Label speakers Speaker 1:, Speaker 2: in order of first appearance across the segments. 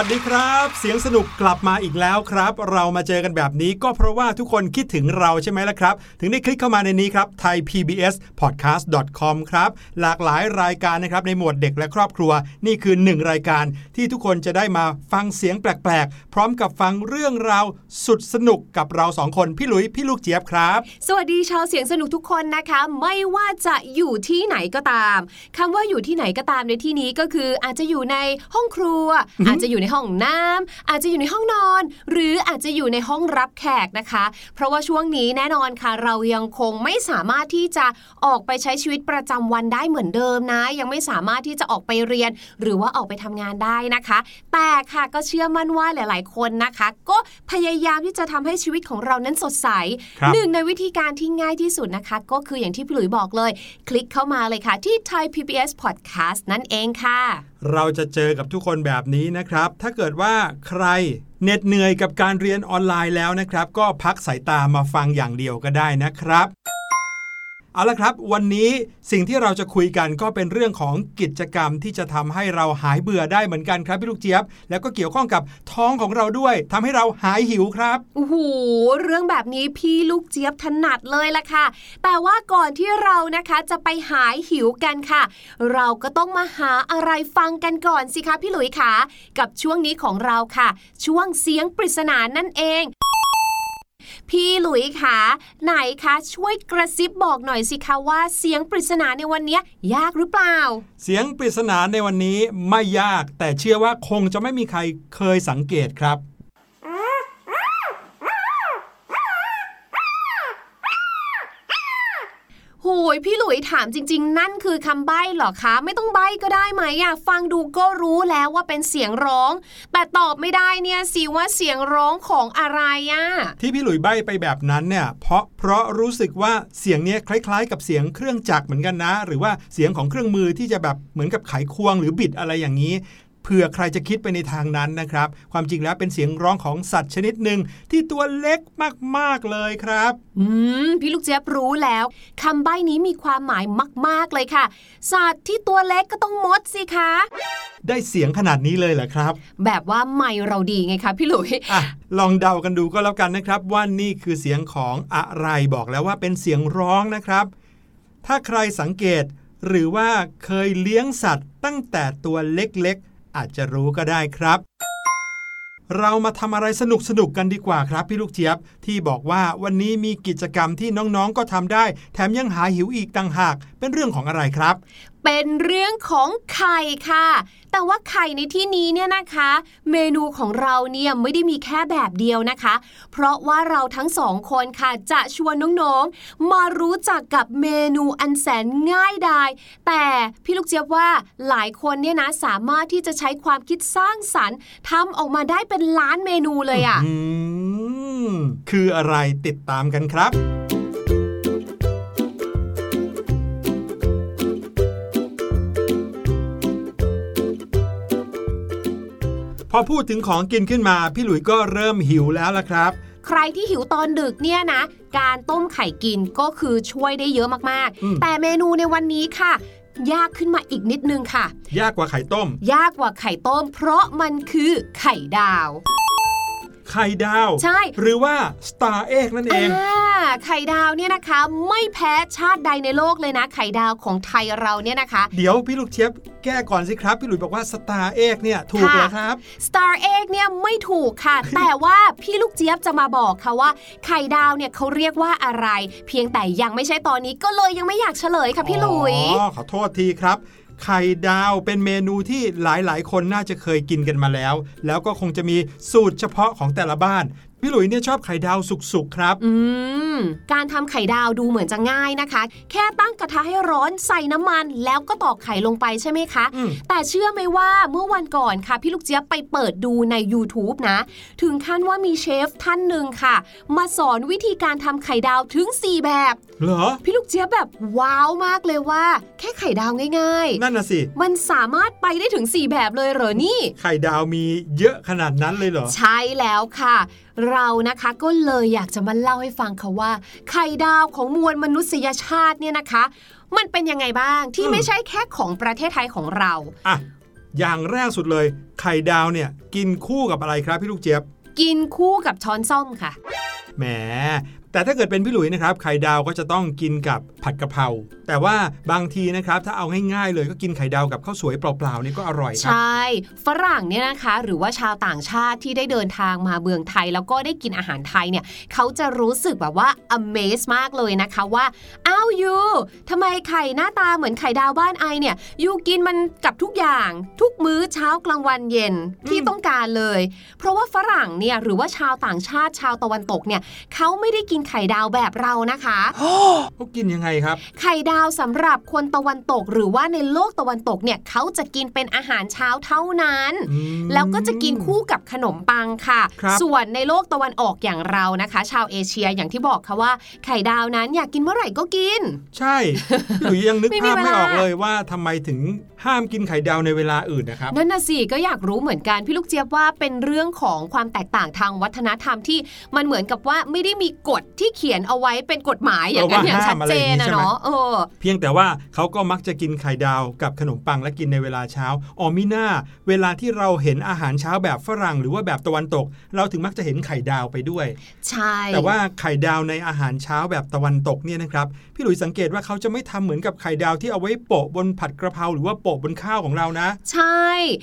Speaker 1: วัสดี
Speaker 2: ครับ เสี
Speaker 1: ยง
Speaker 2: สนุก
Speaker 1: ก
Speaker 2: ลั
Speaker 3: บมาอีกแล้วครับ เรามาเจอกันแบบนี้ก็เพราะว่าทุกคนคิดถึงเราใช่ไหมล่ะครับ ถึงได้คลิกเข้ามาในนี้ครับ thaipbspodcast.com ครับ หลากหลายรายการนะครับในหมวดเด็กและครอบครัว นี่คือหนึ่งรายการที่ทุกคนจะได้มาฟังเสียงแปลกๆ พร้อมกับฟังเรื่องราวสุดสนุกกับเราสองคนพี่ลุยพี่ลูกเจี๊ยบครับ
Speaker 4: สวัสดีชาวเสียงสนุกทุกคนนะคะ ไม่ว่าจะอยู่ที่ไหนก็ตามคำว่าอยู่ที่ไหนก็ตามในที่นี้ก็คืออาจจะอยู่ในห้องครัว อาจจะอยู่ในห้องน้ำอาจจะอยู่ในห้องนอน หรืออาจจะอยู่ในห้องรับแขกนะคะ เพราะว่าช่วงนี้แน่นอนค่ะ เรายังคงไม่สามารถที่จะออกไปใช้ชีวิตประจำวันได้เหมือนเดิมนะ ยังไม่สามารถที่จะออกไปเรียน หรือว่าออกไปทำงานได้นะคะ แต่ค่ะก็เชื่อมั่นว่าหลาย ๆ คนนะคะ ก็พยายามที่จะทำให้ชีวิตของเรานั้นสดใส
Speaker 3: ครับ
Speaker 4: หนึ่งในวิธีการที่ง่ายที่สุดนะคะ ก็คืออย่างที่พี่หลุยบอกเลย คลิกเข้ามาเลยค่ะที่ Thai PBS Podcast นั่นเองค่ะ
Speaker 3: เราจะเจอกับทุกคนแบบนี้นะครับ ถ้าเกิดว่าใครเหน็ดเหนื่อยกับการเรียนออนไลน์แล้วนะครับ ก็พักสายตามาฟังอย่างเดียวก็ได้นะครับ เอาละครับ วันนี้สิ่งที่เราจะคุยกันก็เป็นเรื่องของกิจกรรมที่จะทำให้เราหายเบื่อได้เหมือนกันครับพี่ลูกเจี๊ยบ แล้วก็เกี่ยวข้องกับท้องของเราด้วยทำให้เราหายหิวครับ
Speaker 4: โอ้โหเรื่องแบบนี้พี่ลูกเจี๊ยบถนัดเลยล่ะค่ะ แต่ว่าก่อนที่เรานะคะจะไปหายหิวกันค่ะ เราก็ต้องมาหาอะไรฟังกันก่อนสิคะพี่หลุยคะกับช่วงนี้ของเราค่ะ ช่วงเสียงปริศนานั่นเอง พี่หลุยคะไหนคะช่วยกระซิบบอกหน่อยสิคะว่าเสียงปริศนาในวันนี้ยากหรือเปล่า
Speaker 3: เสียงปริศนาในวันนี้ไม่ยาก แต่เชื่อว่าคงจะไม่มีใครเคยสังเกตครับ
Speaker 4: โหยพี่หลุยถามจริง ๆ นั่นคือคำใบ้เหรอคะ ไม่ต้องใบ้ก็ได้ไหมอะฟังดูก็รู้แล้วว่าเป็นเสียงร้อง แต่ตอบไม่ได้เนี่ยสิว่าเสียงร้องของอะไรอะ
Speaker 3: ที่พี่หลุยใบ้ไปแบบนั้นเนี่ย เพราะเพราะรู้สึกว่าเสียงเนี้ยคล้าย ๆ กับเสียงเครื่องจักรเหมือนกันนะ หรือว่าเสียงของเครื่องมือที่จะแบบเหมือนกับไขควงหรือบิดอะไรอย่างนี้ ผื่อใครจะคิดไปในทางนั้นนะครับ ความจริงแล้วเป็นเสียงร้องของสัตว์ชนิดหนึ่งที่ตัวเล็กมากๆเลยครับ
Speaker 4: อืม พี่ลูกเจี๊ยบรู้แล้วคำใบ้นี้มีความหมายมาก ๆเลยค่ะ สัตว์ที่ตัวเล็กก็ต้องมดสิคะ
Speaker 3: ได้เสียงขนาดนี้เลยเหรอครับ
Speaker 4: แบบว่าไม่เราดีไงคะพี่หลุย
Speaker 3: อะลองเดากันดูก็แล้วกันนะครับ ว่านี่คือเสียงของอะไรบอกแล้วว่าเป็นเสียงร้องนะครับ ถ้าใครสังเกตหรือว่าเคยเลี้ยงสัตว์ตั้งแต่ตัวเล็กๆ อาจจะรู้ก็ได้ครับ เรามาทำอะไรสนุกสนุกันดีกว่าครับพี่ลูกเจี๊ยบที่บอกว่าวันนี้มีกิจกรรมที่น้องๆก็ทำได้ แถมยังหาหิวอีกต่างหาก เป็นเรื่องของอะไรครับ
Speaker 4: เป็นเรื่องของไข่ค่ะ แต่ว่าไข่ในที่นี้เนี่ยนะคะ เมนูของเราเนี่ยไม่ได้มีแค่แบบเดียวนะคะ เพราะว่าเราทั้งสองคนค่ะจะชวนน้องๆ มารู้จักกับเมนูอันแสนง่ายดาย แต่พี่ลูกเจี๊ยบว่าหลายคนเนี่ยนะสามารถที่จะใช้ความคิดสร้างสรรค์ทำออกมาได้เป็นล้านเมนูเลยอะ่ะ
Speaker 3: คืออะไรติดตามกันครับ พอพูดถึงของกินขึ้นมา พี่หลุยก็เริ่มหิวแล้วละครับ
Speaker 4: ใครที่หิวตอนดึกเนี่ยนะ การต้มไข่กินก็คือช่วยได้เยอะมาก
Speaker 3: อืม
Speaker 4: ๆแต่เมนูในวันนี้ค่ะยากขึ้นมาอีกนิดนึงค่ะ
Speaker 3: ยากกว่าไข่ต้ม
Speaker 4: ยากกว่าไข่ต้ม เพราะมันคือไข่ดาว
Speaker 3: ไข่ดาว
Speaker 4: ใช่
Speaker 3: หรือว่า star egg นั่นเอง
Speaker 4: อ่าไข่ดาวเนี่ยนะคะ ไม่แพ้ชาติใดในโลกเลยนะ ไข่ดาวของไทยเราเนี่ยนะคะ
Speaker 3: เดี๋ยวพี่ลูกเจี๊ยบแก้ก่อนสิครับ พี่หลุยบอกว่า star egg เนี่ยถูก
Speaker 4: ค่ะ
Speaker 3: เหรอครับ
Speaker 4: Star Egg เนี่ยไม่ถูกค่ะ แต่ว่าพี่ลูกเจี๊ยบจะมาบอกค่ะว่า ไข่ดาวเนี่ยเขาเรียกว่าอะไร เพียงแต่ยังไม่ใช่ตอนนี้ก็เลยยังไม่อยากเฉลยค่ะพี่หลุย
Speaker 3: อ๋อขอโทษทีครับ ไข่ดาวเป็นเมนูที่หลายๆ คนน่าจะเคยกินกันมาแล้ว แล้วก็คงจะมีสูตรเฉพาะของแต่ละบ้าน พี่หลุยเนี่ยชอบไข่ดาวสุกๆครับ
Speaker 4: อืม การทำไข่ดาวดูเหมือนจะง่ายนะคะ แค่ตั้งกระทะให้ร้อนใส่น้ำมัน แล้วก็ตอกไข่ลงไปใช่ไหมคะ
Speaker 3: อืม
Speaker 4: แต่เชื่อไหมว่าเมื่อวันก่อนค่ะ พี่ลูกเจี๊ยบไปเปิดดูใน YouTube นะ ถึงขั้นว่ามีเชฟท่านหนึ่งค่ะ มาสอนวิธีการทำไข่ดาวถึง 4 แบบ
Speaker 3: เหรอ
Speaker 4: พี่ลูกเจี๊ยบแบบว้าวมากเลยว่า แค่ไข่ดาวง่าย
Speaker 3: นั่นน่ะสิ
Speaker 4: ๆมันสามารถไปได้ถึง 4 แบบเลยเหรอนี่
Speaker 3: ไข่ดาวมีเยอะขนาดนั้นเลยเหรอ
Speaker 4: ใช่แล้วค่ะ เรานะคะก็เลยอยากจะมาเล่าให้ฟังค่ะว่า ไข่ดาวของมวลมนุษยชาติเนี่ยนะคะ มันเป็นยังไงบ้างที่
Speaker 3: อืม
Speaker 4: ไม่ใช่แค่ของประเทศไทยของเรา
Speaker 3: อะอย่างแรกสุดเลย ไข่ดาวเนี่ยกินคู่กับอะไรครับพี่ลูกเจี๊ยบ
Speaker 4: กินคู่กับช้อนส้อมค่ะ
Speaker 3: แหม แต่ถ้าเกิดเป็นพี่หลุยนะครับไข่ดาวก็จะต้องกินกับผัดกะเพราแต่ว่าบางทีนะครับถ้าเอาง่ายๆเลยก็กินไข่ดาวกับข้าวสวยเปล่าๆนี่ก็อร่อยครับใช่
Speaker 4: ฝรั่งเนี่ยนะคะ หรือว่าชาวต่างชาติที่ได้เดินทางมาเมืองไทย แล้วก็ได้กินอาหารไทยเนี่ยเขาจะรู้สึกแบบว่า amaze มากเลยนะคะว่าอ้าวยูทำไมไข่หน้าตาเหมือนไข่ดาวบ้านไอเนี่ยยูกินมันกับทุกอย่าง ทุกมื้อเช้ากลางวันเย็นที่ต้องการเลย เพราะว่าฝรั่งเนี่ยหรือว่าชาวต่างชาติชาวตะวันตกเนี่ยเขาไม่ได้กินไข่ดาวแบบเรานะคะ
Speaker 3: เขากินยังไงครับ
Speaker 4: ไข่ดาวสำหรับคนตะวันตกหรือว่าในโลกตะวันตกเนี่ยเขาจะกินเป็นอาหารเช้าเท่านั้น
Speaker 3: อืม
Speaker 4: แล้วก็จะกินคู่กับขนมปังค่ะ
Speaker 3: ครับ
Speaker 4: ส่วนในโลกตะวันออกอย่างเรานะคะ ชาวเอเชียอย่างที่บอกค่ะว่า ไข่ดาวนั้นอยากกินเมื่อไหร่ก็กิน
Speaker 3: ใช่พี่หลุยยังนึก
Speaker 4: ไม่มี
Speaker 3: ภาพไม่
Speaker 4: เวลา
Speaker 3: ออกเลยว่าทำไมถึงห้ามกินไข่ดาวในเวลาอื่นนะครับ
Speaker 4: นั่นน่ะสิก็อยากรู้เหมือนกันพี่ลูกเจี๊ยบว่าเป็นเรื่องของความแตกต่างทางวัฒนธรรมที่มันเหมือนกับว่าไม่ได้มีกฎที่เขียนเอาไว้เป็นกฎหมายอย่างนั้น
Speaker 3: เออว่า
Speaker 4: อย่างชัด
Speaker 3: ห้ามอะไร
Speaker 4: เจ
Speaker 3: อย่าง
Speaker 4: น
Speaker 3: นี้
Speaker 4: นะ
Speaker 3: ใช่ไหม
Speaker 4: เนาะเออ
Speaker 3: เพียงแต่ว่าเขาก็มักจะกินไข่ดาวกับขนมปังและกินในเวลาเช้าอ๋อมิน่าเวลาที่เราเห็นอาหารเช้าแบบฝรั่งหรือว่าแบบตะวันตก เราถึงมักจะเห็นไข่ดาวไปด้วย
Speaker 4: ใช่
Speaker 3: แต่ว่าไข่ดาวในอาหารเช้าแบบตะวันตกเนี่ยนะครับพี่หลุยสังเกตว่าเขาจะไม่ทำเหมือนกับไข่ดาวที่เอาไว้โปะบนผัดกระเพราหรือว่าโปะบนข้าวของเรานะ
Speaker 4: ใช่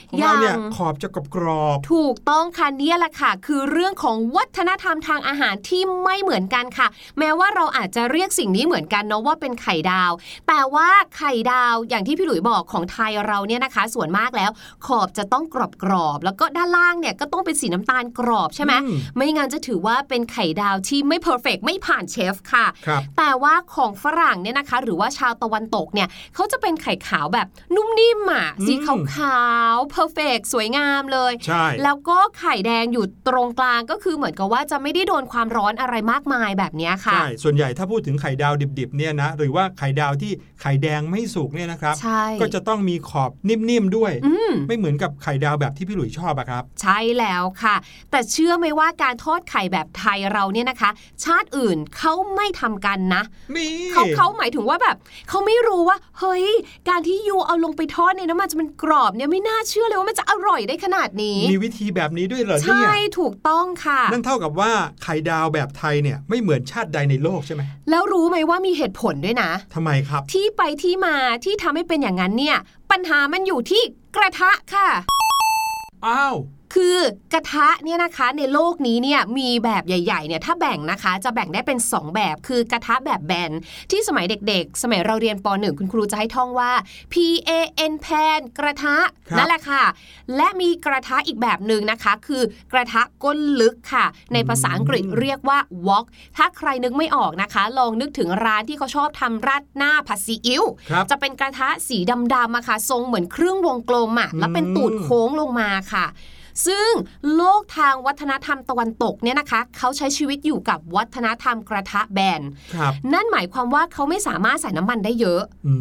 Speaker 3: ของ
Speaker 4: อ
Speaker 3: เรา
Speaker 4: ย่า
Speaker 3: เนี่ย
Speaker 4: ง
Speaker 3: ขอบจะกรอบ
Speaker 4: ถูกต้องค่ะเนี่ยแหละค่ะ คือเรื่องของวัฒนธรรมทางอาหารที่ไม่เหมือนกันค่ะ แม้ว่าเราอาจจะเรียกสิ่งนี้เหมือนกันเนาะว่าเป็นไข่ดาว แต่ว่าไข่ดาวอย่างที่พี่หลุยบอกของไทยเราเนี่ยนะคะ ส่วนมากแล้ว ขอบจะต้องกรอบกรอบๆแล้วก็ด้านล่างเนี่ยก็ต้องเป็นสีน้ำตาลกรอบใช่ไหม
Speaker 3: อืม
Speaker 4: ไม่งั้นจะถือว่าเป็นไข่ดาวที่ไม่ perfect ไม่ผ่านเชฟค่ะ
Speaker 3: ๆครับ
Speaker 4: แต่ว่าของฝรั่งเนี่ยนะคะ หรือว่าชาวตะวันตกเนี่ยเขาจะเป็นไข่ขาวแบบนุ่มนิ่มอะ
Speaker 3: อืม
Speaker 4: สีขาวๆ perfect สวยงามเลย
Speaker 3: ใช่
Speaker 4: แล้วก็ไข่แดงอยู่ตรงกลางก็คือเหมือนกับว่าจะไม่ได้โดนความร้อนอะไรมากมายแบบเนี้ยค่ะ
Speaker 3: ใช่ ส่วนใหญ่ถ้าพูดถึงไข่ดาวดิบๆเนี่ยนะ หรือว่าไข่ดาวที่ไข่แดงไม่สุกเนี่ยนะครับ
Speaker 4: ใช่
Speaker 3: ก็จะต้องมีขอบนิ่มๆด้วย
Speaker 4: อืม
Speaker 3: ไม่เหมือนกับไข่ดาวแบบที่พี่หลุยชอบอะครับ
Speaker 4: ใช่แล้วค่ะ แต่เชื่อไหมว่าการทอดไข่แบบไทยเราเนี่ยนะคะ ชาติอื่นเขาไม่ทำกันนะ
Speaker 3: นี่
Speaker 4: เขาเขาหมายถึงว่าแบบเขาไม่รู้ว่า เฮ้ย การที่ยูเอาลงไปทอดในน้ำมันจะมันกรอบเนี่ยไม่น่าเชื่อเลยว่ามันจะอร่อยได้ขนาดนี้
Speaker 3: มีวิธีแบบนี้ด้วยเหรอเนี่
Speaker 4: ใช่
Speaker 3: ย
Speaker 4: ถูกต้องค่ะ
Speaker 3: นั่นเท่ากับว่าไข่ดาวแบบไทยเนี่ยไม่เหมือนชาติใดในโลกใช่ไหม
Speaker 4: แล้วรู้ไหมว่ามีเหตุผลด้วยนะ
Speaker 3: ทำไมครับ
Speaker 4: ที่ไปที่มาที่ทำให้เป็นอย่างนั้นเนี่ย ปัญหามันอยู่ที่กระทะค่ะ
Speaker 3: อ้าว
Speaker 4: คือกระทะเนี่ยนะคะในโลกนี้เนี่ยมีแบบใหญ่ๆเนี่ยถ้าแบ่งนะคะจะแบ่งได้เป็น 2 แบบคือกระทะแบบแบนที่สมัยเด็กๆ สมัยเราเรียนป .1 คุณครูจะให้ท่องว่า P A N แพนกระทะ
Speaker 3: ครับ
Speaker 4: นั่นแหละค่ะ และมีกระทะอีกแบบหนึ่งนะคะ คือกระทะก้นลึกค่ะ ในภาษาอังกฤษเรียกว่า wok ถ้าใครนึกไม่ออกนะคะ ลองนึกถึงร้านที่เขาชอบทำราดหน้าผัดซีอิ๊ว
Speaker 3: ครับ
Speaker 4: จะเป็นกระทะสีดำๆอะค่ะทรงเหมือนเครื่องวงกลมอะแล้วเป็นตูดโค้งลงมาค่ะ ซึ่งโลกทางวัฒนธรรมตะวันตกเนี่ยนะคะ เขาใช้ชีวิตอยู่กับวัฒนธรรมกระทะแบน
Speaker 3: ครับ
Speaker 4: นั่นหมายความว่าเขาไม่สามารถใส่น้ำมันได้เยอะ
Speaker 3: อื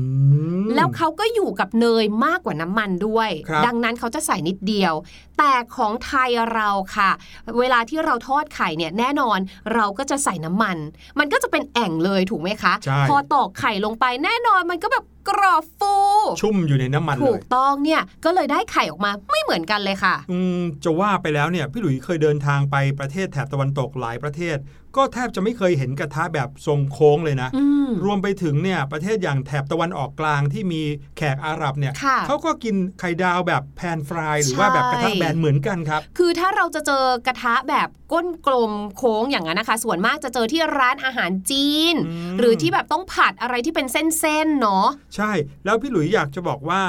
Speaker 3: ม
Speaker 4: แล้วเขาก็อยู่กับเนยมากกว่าน้ำมันด้วย
Speaker 3: ครับ
Speaker 4: ดังนั้นเขาจะใส่นิดเดียว แต่ของไทยเราค่ะ เวลาที่เราทอดไข่เนี่ยแน่นอนเราก็จะใส่น้ำมัน มันก็จะเป็นแอ่งเลยถูกไหมคะ
Speaker 3: ใช่
Speaker 4: พอตอกไข่ลงไปแน่นอนมันก็แบบ กรอบฟู
Speaker 3: ชุ่มอยู่ในน้ำมันเล
Speaker 4: ถูก
Speaker 3: ย
Speaker 4: ต้องเนี่ยก็เลยได้ไข่ออกมาไม่เหมือนกันเลยค่ะ
Speaker 3: อืมจะว่าไปแล้วเนี่ยพี่หลุยเคยเดินทางไปประเทศแถบตะวันตกหลายประเทศ ก็แทบจะไม่เคยเห็นกระทะแบบทรงโค้งเลยนะ
Speaker 4: อืม
Speaker 3: รวมไปถึงเนี่ยประเทศอย่างแถบตะวันออกกลางที่มีแขกอาหรับเนี่ย
Speaker 4: ค่ะ
Speaker 3: เขาก็กินไข่ดาวแบบแพนฟรายหรือว่าแบบกระทะแบนเหมือนกันครับ
Speaker 4: คือถ้าเราจะเจอกระทะแบบก้นกลมโค้งอย่างนั้นนะคะ ส่วนมากจะเจอที่ร้านอาหารจีน
Speaker 3: อืม
Speaker 4: หรือที่แบบต้องผัดอะไรที่เป็นเส้นๆเนาะ
Speaker 3: ใช่ แล้วพี่หลุยอยากจะบอกว่า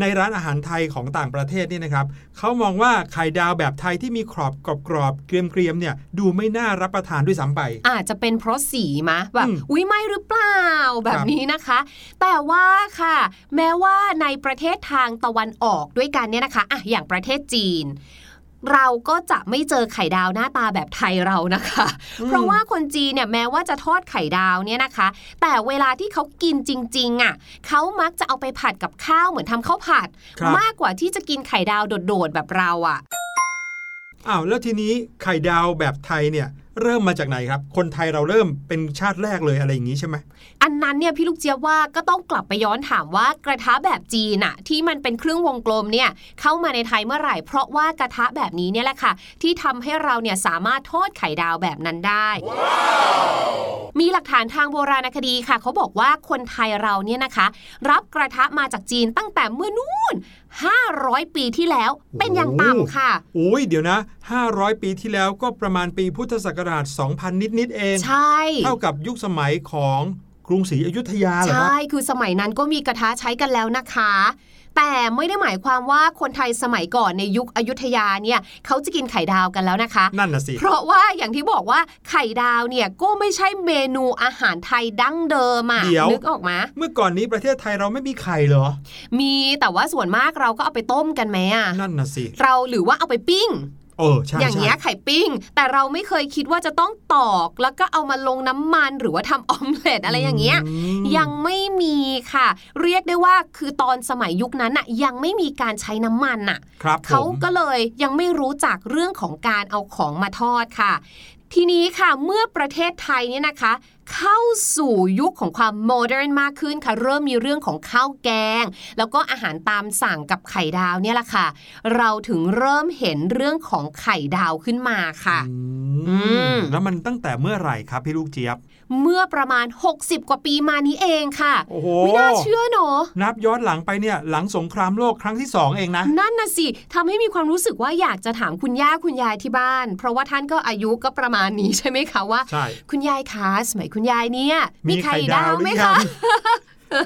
Speaker 3: ในร้านอาหารไทยของต่างประเทศนี่นะครับเขามองว่าไข่ดาวแบบไทยที่มีกรอบกรอบๆเกรียมๆเนี่ยดูไม่น่ารับประทานด้วยซ้ำไป
Speaker 4: อาจจะเป็นเพราะสีมะแบบ
Speaker 3: อืม
Speaker 4: อุ้ยไม่หรือเปล่าแบ
Speaker 3: ครับบ
Speaker 4: นี้นะคะ แต่ว่าค่ะ แม้ว่าในประเทศทางตะวันออกด้วยกันเนี่ยนะคะอะอย่างประเทศจีน เราก็จะไม่เจอไข่ดาวหน้าตาแบบไทยเรานะคะ เพราะว่าคนจีนเนี่ยแม้ว่าจะทอดไข่ดาวเนี่ยนะคะ แต่เวลาที่เขากินจริงๆอะเขามักจะเอาไปผัดกับข้าวเหมือนทำข้าวผัด
Speaker 3: ครับ
Speaker 4: มากกว่าที่จะกินไข่ดาวโดดๆแบบเราอะ
Speaker 3: อ้าวแล้วทีนี้ไข่ดาวแบบไทยเนี่ย เริ่มมาจากไหนครับ คนไทยเราเริ่มเป็นชาติแรกเลยอะไรอย่างนี้ใช่ไหม
Speaker 4: อันนั้นเนี่ยพี่ลูกเจี๊ยบว่าก็ต้องกลับไปย้อนถามว่ากระทะแบบจีนอะที่มันเป็นเครื่องวงกลมเนี่ยเข้ามาในไทยเมื่อไหร่ เพราะว่ากระทะแบบนี้เนี่ยแหละค่ะ ที่ทำให้เราเนี่ยสามารถทอดไข่ดาวแบบนั้นได้มีหลักฐานทางโบราณคดีค่ะ เขาบอกว่าคนไทยเราเนี่ยนะคะ รับกระทะมาจากจีนตั้งแต่เมื่อนู่น 500 ปีที่แล้วเป็นอย่างต่ำค่ะ
Speaker 3: โอ้ยเดี๋ยวนะ 500 ปีที่แล้วก็ประมาณปีพุทธศักราช 2000 นิดๆเอง
Speaker 4: ใช่
Speaker 3: เท่ากับยุคสมัยของกรุงศรีอยุธยาเหรอครับ
Speaker 4: ใช่ คือสมัยนั้นก็มีกระทะใช้กันแล้วนะคะ แต่ไม่ได้หมายความว่าคนไทยสมัยก่อนในยุคอยุธยาเนี่ยเขาจะกินไข่ดาวกันแล้วนะคะ
Speaker 3: นั่นน่ะสิ
Speaker 4: เพราะว่าอย่างที่บอกว่าไข่ดาวเนี่ยก็ไม่ใช่เมนูอาหารไทยดั้งเดิมอะ
Speaker 3: เดี๋ยว
Speaker 4: นึกออกมา
Speaker 3: เมื่อก่อนนี้ประเทศไทยเราไม่มีไข่เหรอ
Speaker 4: มีแต่ว่าส่วนมากเราก็เอาไปต้มกันไหมอะ
Speaker 3: นั่นน่ะสิ
Speaker 4: เราหรือว่าเอาไปปิ้ง
Speaker 3: เออใช่
Speaker 4: อย่างเงี้ย
Speaker 3: ใช่
Speaker 4: ไข่ปิ้ง แต่เราไม่เคยคิดว่าจะต้องตอก แล้วก็เอามาลงน้ำมันหรือว่าทำออมเล็ตอะไรอย่างเงี้ย
Speaker 3: ม
Speaker 4: ยังไม่มีค่ะ เรียกได้ว่าคือตอนสมัยยุคนั้นน่ะยังไม่มีการใช้น้ำมันน่ะ
Speaker 3: ครับ
Speaker 4: เขา
Speaker 3: ผม
Speaker 4: ก็เลยยังไม่รู้จักเรื่องของการเอาของมาทอดค่ะทีนี้ค่ะเมื่อประเทศไทยเนี่ยนะคะ เข้าสู่ยุคของความ modern มากขึ้นค่ะ เริ่มมีเรื่องของข้าวแกง แล้วก็อาหารตามสั่งกับไข่ดาวเนี่ยแหละค่ะ เราถึงเริ่มเห็นเรื่องของไข่ดาวขึ้นมาค่ะ
Speaker 3: อื
Speaker 4: อืม
Speaker 3: แล้วมันตั้งแต่เมื่อไหร่ครับพี่ลูกเจี๊ยบ
Speaker 4: เมื่อประมาณ 60 กว่าปีมานี้เองค่ะ
Speaker 3: โอ้โห
Speaker 4: ไม่น่าเชื่อเนอะ
Speaker 3: นับย้อนหลังไปเนี่ยหลังสงครามโลกครั้งที่สองเองนะ
Speaker 4: นั่นน่ะสิทำให้มีความรู้สึกว่าอยากจะถามคุณย่าคุณยายที่บ้าน เพราะว่าท่านก็อายุก็ประมาณนี้ใช่ไหมคะว่า
Speaker 3: ใช่
Speaker 4: คุณยายคะสมัยคุณยายเนี่ย มีไข่
Speaker 3: ห
Speaker 4: ดาวไหม
Speaker 3: รือ
Speaker 4: คะ
Speaker 3: ยั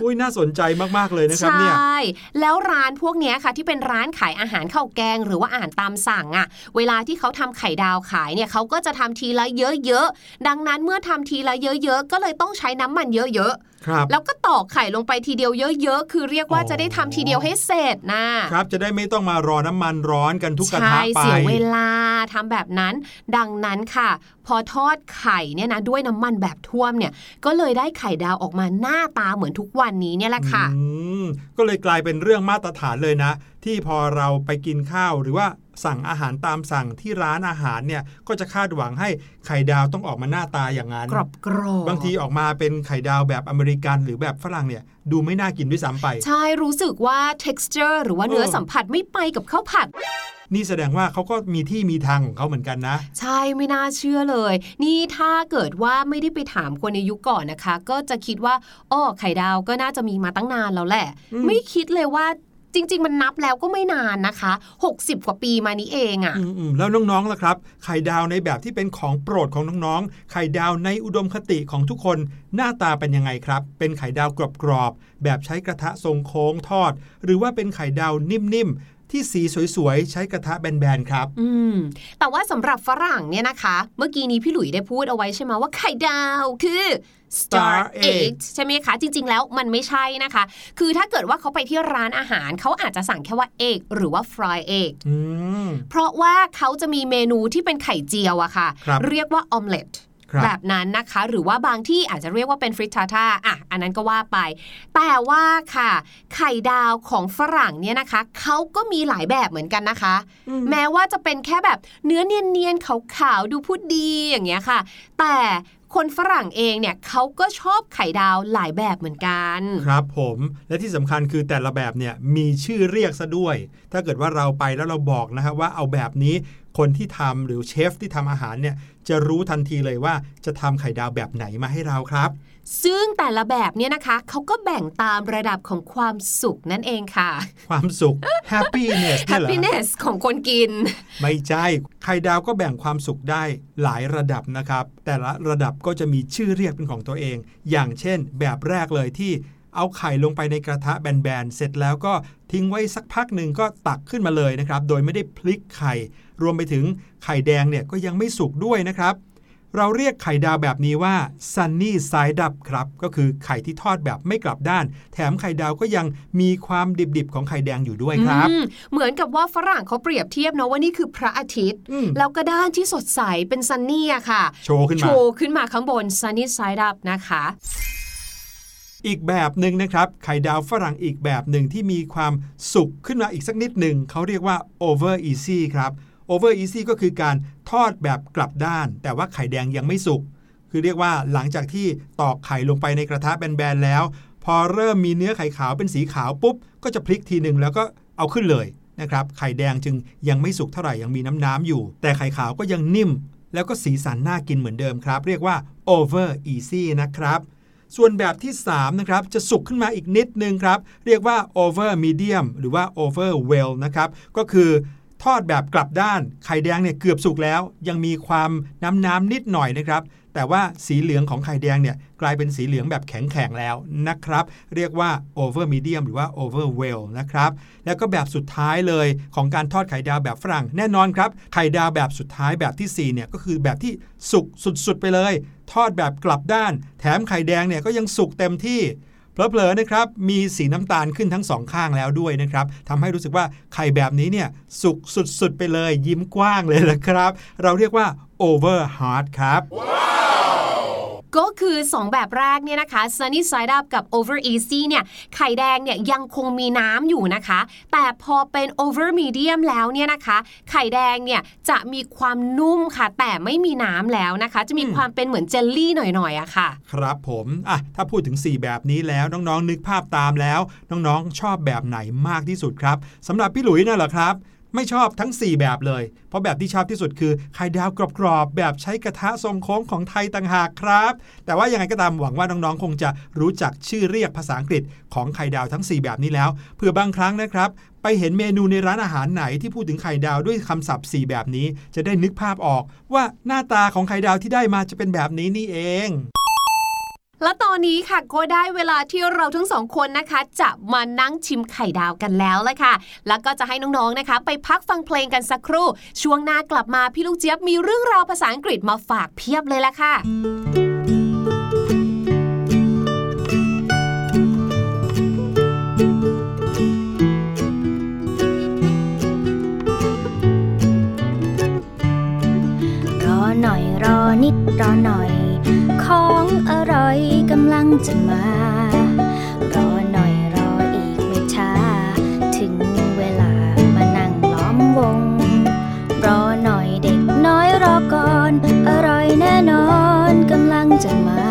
Speaker 3: งอุ้ยน่าสนใจมาก ๆ เลยนะครับ
Speaker 4: ใช
Speaker 3: เนี่ย่
Speaker 4: แล้วร้านพวกเนี้ยค่ะ ที่เป็นร้านขายอาหารข้าวแกง หรือว่าอาหารตามสั่งอะ่ะ เวลาที่เขาทำไข่ดาวขายเนี่ยเขาก็จะทำทีละเยอะๆดังนั้นเมื่อทำทีละเยอะๆก็เลยต้องใช้น้ำมันเยอะ
Speaker 3: ครับ
Speaker 4: ๆแล้วก็ตอกไข่ลงไปทีเดียวเยอะๆ คือเรียกว่า
Speaker 3: อ๋อ
Speaker 4: จะได้ทำทีเดียวให้เสร็จนะ
Speaker 3: ครับ จะได้ไม่ต้องมารอน้ำมันร้อนกันทุกกระทะ
Speaker 4: ใช่
Speaker 3: ไป
Speaker 4: เสียเวลาทำแบบนั้น ดังนั้นค่ะ พอทอดไข่เนี่ยนะด้วยน้ำมันแบบท่วมเนี่ย ก็เลยได้ไข่ดาวออกมาหน้าตาเหมือนทุกวันนี้เนี่ยแหละค่ะ
Speaker 3: อืมก็เลยกลายเป็นเรื่องมาตรฐานเลยนะ ที่พอเราไปกินข้าว หรือว่าสั่งอาหารตามสั่งที่ร้านอาหารเนี่ยก็จะคาดหวังให้ไข่ดาวต้องออกมาหน้าตาอย่างนั้น
Speaker 4: กรอบกรอบบา
Speaker 3: งทีออกมาเป็นไข่ดาวแบบอเมริกันหรือแบบฝรั่งเนี่ยดูไม่น่ากินด้วยซ้ำไป
Speaker 4: ใช่รู้สึกว่า texture หรือว่าเนื้อ
Speaker 3: เออ
Speaker 4: สัมผัสไม่ไปกับข้าวผัด
Speaker 3: นี่แสดงว่าเขาก็มีที่มีทางของเขาเหมือนกันนะ
Speaker 4: ใช่ไม่น่าเชื่อเลย นี่ถ้าเกิดว่าไม่ได้ไปถามคนในยุคก่อนนะคะ ก็จะคิดว่าอ้อไข่ดาวก็น่าจะมีมาตั้งนานแล้วแหละ
Speaker 3: อืม
Speaker 4: ไม่คิดเลยว่า จริง ๆ มันนับแล้วก็ไม่นานนะคะ 60 กว่าปีมานี้เองอะ่ะ
Speaker 3: แล้วน้องๆล่ะครับ ไข่ดาวในแบบที่เป็นของโปรดของน้องๆ ไข่ดาวในอุดมคติของทุกคนหน้าตาเป็นยังไงครับ เป็นไข่ดาวกรอบๆแบบใช้กระทะทรงโค้งทอด หรือว่าเป็นไข่ดาวนิ่มๆ ที่สีสวยๆ ใช้กระทะแบนๆ ครับ
Speaker 4: อืม แต่ว่าสำหรับฝรั่งเนี่ยนะคะ เมื่อกี้นี้พี่หลุยได้พูดเอาไว้ใช่ไหมว่าไข่ดาวคือ star
Speaker 3: Star
Speaker 4: egg
Speaker 3: egg
Speaker 4: ใช่ไหมคะ จริง ๆ แล้วมันไม่ใช่นะคะ คือถ้าเกิดว่าเขาไปที่ร้านอาหาร เขาอาจจะสั่งแค่ว่า egg หรือว่า fry egg
Speaker 3: อืม
Speaker 4: เพราะว่าเขาจะมีเมนูที่เป็นไข่เจียวอะค่ะ
Speaker 3: ครับ
Speaker 4: เรียกว่า omelette
Speaker 3: ครับ
Speaker 4: แบบนั้นนะคะ หรือว่าบางที่อาจจะเรียกว่าเป็นฟริตทาท่าอะอันนั้นก็ว่าไป แต่ว่าค่ะ ไข่ดาวของฝรั่งเนี่ยนะคะเขาก็มีหลายแบบเหมือนกันนะคะ แม้ว่าจะเป็นแค่แบบเนื้อเนียนๆขาวๆดูพูดดีอย่างเงี้ยค่ะ แต่คนฝรั่งเองเนี่ยเขาก็ชอบไข่ดาวหลายแบบเหมือนกัน
Speaker 3: ครับผมและที่สำคัญคือแต่ละแบบเนี่ยมีชื่อเรียกซะด้วย ถ้าเกิดว่าเราไปแล้วเราบอกนะครับว่าเอาแบบนี้คนที่ทำหรือเชฟที่ทำอาหารเนี่ย จะรู้ทันทีเลยว่าจะทำไข่ดาวแบบไหนมาให้เราครับ
Speaker 4: ซึ่งแต่ละแบบเนี่ยนะคะเขาก็แบ่งตามระดับของความสุขนั่นเองค่ะ
Speaker 3: ความสุข happiness เนี่ยเหรอ
Speaker 4: happiness ของคนกิน
Speaker 3: ไม่ใช่ไข่ดาวก็แบ่งความสุขได้หลายระดับนะครับ แต่ละระดับก็จะมีชื่อเรียกเป็นของตัวเอง อย่างเช่น แบบแรกเลยที่เอาไข่ลงไปในกระทะแบนๆ เสร็จแล้วก็ทิ้งไว้สักพักหนึ่งก็ตักขึ้นมาเลยนะครับ โดยไม่ได้พลิกไข่ รวมไปถึงไข่แดงเนี่ยก็ยังไม่สุกด้วยนะครับ เราเรียกไข่ดาวแบบนี้ว่า sunny side up ครับ ก็คือไข่ที่ทอดแบบไม่กลับด้าน แถมไข่ดาวก็ยังมีความดิบๆของไข่แดงอยู่ด้วยครับ
Speaker 4: อืมเหมือนกับว่าฝรั่งเขาเปรียบเทียบเนาะว่านี่คือพระอาทิตย์
Speaker 3: อืม
Speaker 4: แล้วก็ด้านที่สดใสเป็นซันนี่อะค่ะ
Speaker 3: โชว์ขึ้น
Speaker 4: โช
Speaker 3: มา
Speaker 4: ว์ขึ้นมาข้างบน sunny side up นะคะ
Speaker 3: อีกแบบหนึ่งนะครับ ไข่ดาวฝรั่งอีกแบบหนึ่งที่มีความสุกขึ้นมาอีกสักนิดหนึ่งเขาเรียกว่า over easy ครับ over easy ก็คือการทอดแบบกลับด้าน แต่ว่าไข่แดงยังไม่สุก คือเรียกว่าหลังจากที่ตอกไข่ลงไปในกระทะแบนๆแล้ว พอเริ่มมีเนื้อไข่ขาวเป็นสีขาวปุ๊บ ก็จะพลิกทีหนึ่งแล้วก็เอาขึ้นเลยนะครับไข่แดงจึงยังไม่สุกเท่าไหร่ยังมีน้ำน้ำอยู่ แต่ไข่ขาวก็ยังนิ่ม แล้วก็สีสันน่ากินเหมือนเดิมครับ เรียกว่า over easy นะครับ ส่วนแบบที่3นะครับจะสุกขึ้นมาอีกนิดนึงครับ เรียกว่า over medium หรือว่า over well นะครับ ก็คือ ทอดแบบกลับด้าน ไข่แดงเนี่ยเกือบสุกแล้ว ยังมีความน้ำน้ำนิดหน่อยนะครับ แต่ว่าสีเหลืองของไข่แดงเนี่ยกลายเป็นสีเหลืองแบบแข็งๆแล้วนะครับ เรียกว่า over medium หรือว่า over well นะครับ แล้วก็แบบสุดท้ายเลยของการทอดไข่ดาวแบบฝรั่งแน่นอนครับ ไข่ดาวแบบสุดท้ายแบบที่4เนี่ยก็คือแบบที่สุกสุดๆไปเลย ทอดแบบกลับด้าน แถมไข่แดงเนี่ยก็ยังสุกเต็มที่ เผลอๆนะครับมีสีน้ำตาลขึ้นทั้งสองข้างแล้วด้วยนะครับทำให้รู้สึกว่าไข่แบบนี้เนี่ยสุกสุดๆไปเลยยิ้มกว้างเลยละครับ เราเรียกว่า over hard ครับ
Speaker 4: ก็คือ 2 แบบแรกเนี่ยนะคะ sunny side up กับ over easy เนี่ยไข่แดงเนี่ยยังคงมีน้ำอยู่นะคะ แต่พอเป็น over medium แล้วเนี่ยนะคะ ไข่แดงเนี่ยจะมีความนุ่มค่ะ แต่ไม่มีน้ำแล้วนะคะ จะมีความเป็นเหมือนเจลลี่หน่อยๆอะค่ะ
Speaker 3: ครับผมอะถ้าพูดถึง 4 แบบนี้แล้วน้องๆ นึกภาพตามแล้ว น้องๆ ชอบแบบไหนมากที่สุดครับสำหรับพี่หลุยน่ะเหรอครับ ไม่ชอบทั้ง 4 แบบเลย เพราะแบบที่ชอบที่สุดคือไข่ดาวกรอบๆแบบใช้กระทะทรงโค้งของไทยต่างหากครับ แต่ว่ายังไงก็ตามหวังว่าน้องๆ คงจะรู้จักชื่อเรียกภาษาอังกฤษของไข่ดาวทั้ง 4 แบบนี้แล้วเผื่อบางครั้งนะครับไปเห็นเมนูในร้านอาหารไหนที่พูดถึงไข่ดาวด้วยคำศัพท์ 4 แบบนี้ จะได้นึกภาพออกว่าหน้าตาของไข่ดาวที่ได้มาจะเป็นแบบนี้นี่เอง
Speaker 4: และตอนนี้ค่ะก็ได้เวลาที่เราทั้งสองคนนะคะ จะมานั่งชิมไข่ดาวกันแล้วละค่ะ แล้วก็จะให้น้องๆนะคะ ไปพักฟังเพลงกันสักครู่ ช่วงหน้ากลับมาพี่ลูกเจี๊ยบมีเรื่องราวภาษาอังกฤษมาฝากเพียบเลยละค่ะ
Speaker 5: รอหน่อยรอนิดรอหน่อย ของอร่อยกำลังจะมา รอหน่อยรออีกไม่ช้า ถึงเวลามานั่งล้อมวง รอหน่อยเด็กน้อยรอก่อน อร่อยแน่นอนกำลังจะมา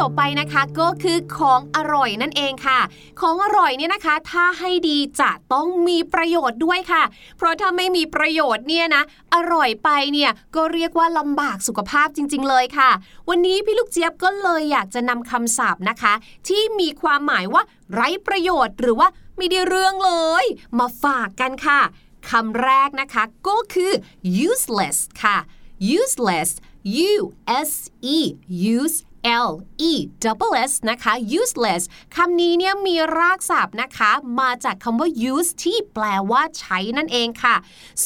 Speaker 5: จ
Speaker 4: บไปนะคะก็คือของอร่อยนั่นเองค่ะ ของอร่อยเนี่ยนะคะ ถ้าให้ดีจะต้องมีประโยชน์ด้วยค่ะ เพราะถ้าไม่มีประโยชน์เนี่ยนะอร่อยไปเนี่ยก็เรียกว่าลำบากสุขภาพจริง ๆ เลยค่ะ วันนี้พี่ลูกเจี๊ยบก็เลยอยากจะนำคำศัพท์นะคะ ที่มีความหมายว่า ไร้ประโยชน์หรือว่าไม่ได้เรื่องเลย มาฝากกันค่ะคำแรกนะคะก็คือ useless ค่ะ useless U S E use L E double S นะคะ useless คำนี้เนี่ยมีรากศัพท์นะคะ มาจากคำว่า use ที่แปลว่าใช้นั่นเองค่ะ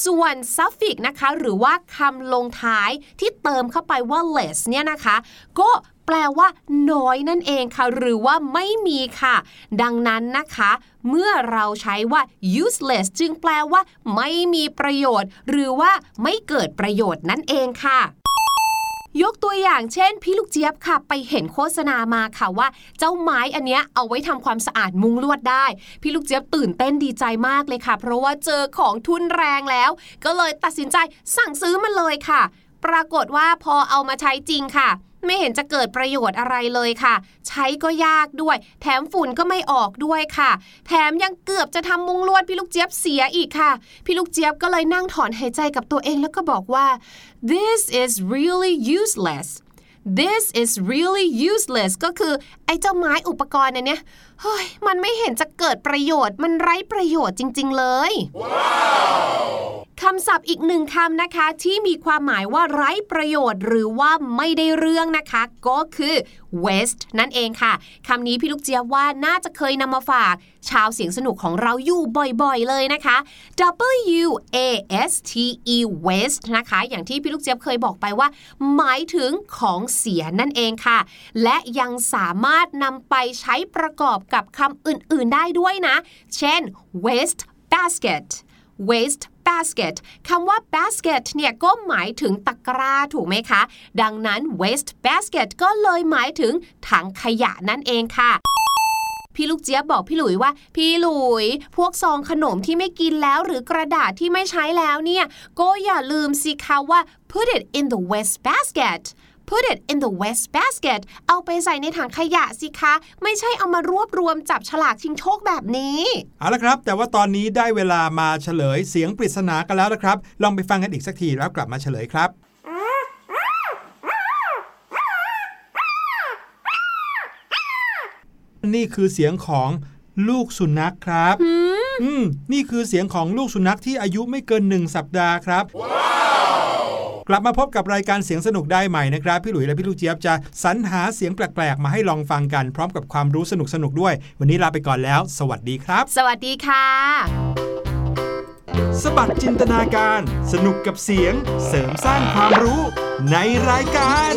Speaker 4: ส่วน suffix นะคะ หรือว่าคำลงท้ายที่เติมเข้าไปว่า less เนี่ยนะคะ ก็แปลว่า น้อยนั่นเองค่ะ หรือว่าไม่มีค่ะ ดังนั้นนะคะ เมื่อเราใช้ว่า useless จึงแปลว่า ไม่มีประโยชน์ หรือว่าไม่เกิดประโยชน์นั่นเองค่ะ ยกตัวอย่างเช่น พี่ลูกเจี๊ยบค่ะ ไปเห็นโฆษณามาค่ะว่า เจ้าไม้อันเนี้ยเอาไว้ทำความสะอาดมุงลวดได้ พี่ลูกเจี๊ยบตื่นเต้นดีใจมากเลยค่ะ เพราะว่าเจอของทุนแรงแล้ว ก็เลยตัดสินใจสั่งซื้อมันเลยค่ะ ปรากฏว่าพอเอามาใช้จริงค่ะ ไม่เห็นจะเกิดประโยชน์อะไรเลยค่ะ ใช้ก็ยากด้วย แถมฝุ่นก็ไม่ออกด้วยค่ะ แถมยังเกือบจะทำมุงลวดพี่ลูกเจี๊ยบเสียอีกค่ะ พี่ลูกเจี๊ยบก็เลยนั่งถอนหายใจกับตัวเองแล้วก็บอกว่า this is really useless this is really useless ก็คือไอ้เจ้าไม้อุปกรณ์เนี้ยเฮ้ยมันไม่เห็นจะเกิดประโยชน์มันไร้ประโยชน์จริง ๆ เลย คำศัพท์อีกหนึ่งคำนะคะ ที่มีความหมายว่าไร้ประโยชน์ หรือว่าไม่ได้เรื่องนะคะ ก็คือ waste นั่นเองค่ะคำนี้พี่ลูกเจี๊ยบว่าน่าจะเคยนำมาฝาก ชาวเสียงสนุกของเราอยู่บ่อยๆเลยนะคะ W A S T E waste นะคะ อย่างที่พี่ลูกเจี๊ยบเคยบอกไปว่า หมายถึงของเสียนั่นเองค่ะ และยังสามารถนำไปใช้ประกอบกับคำอื่นๆได้ด้วยนะ เช่น waste basket waste basket คำว่า basket เนี่ยก็หมายถึงตะกร้าถูกไหมคะ ดังนั้น waste basket ก็เลยหมายถึงถังขยะนั่นเองค่ะพี่ลูกเจี๊ยบบอกพี่หลุยว่า พี่หลุย พวกซองขนมที่ไม่กินแล้วหรือกระดาษที่ไม่ใช้แล้วเนี่ย ก็อย่าลืมสิคะว่า put it in the waste basket put it in the waste basket เอาไปใส่ในถังขยะสิคะ ไม่ใช่เอามารวบรวมจับฉลากชิงโชคแบบนี้
Speaker 3: เอาละครับ แต่ว่าตอนนี้ได้เวลามาเฉลยเสียงปริศนากันแล้วนะครับ ลองไปฟังกันอีกสักทีแล้วกลับมาเฉลยครับนี่คือเสียงของลูกสุนัขครับ อืม นี่คือเสียงของลูกสุนัขที่อายุไม่เกินหนึ่งสัปดาห์ครับ กลับมาพบกับรายการเสียงสนุกได้ใหม่นะครับ พี่หลุยและพี่ลูกเจี๊ยบจะสรรหาเสียงแปลกๆ มาให้ลองฟังกัน พร้อมกับความรู้สนุกๆด้วย วันนี้ลาไปก่อนแล้ว สวัสดีครับ
Speaker 4: สวัสดีค่ะ
Speaker 3: สบัดจินตนาการ สนุกกับเสียงเสริมสร้างความรู้ในรายการ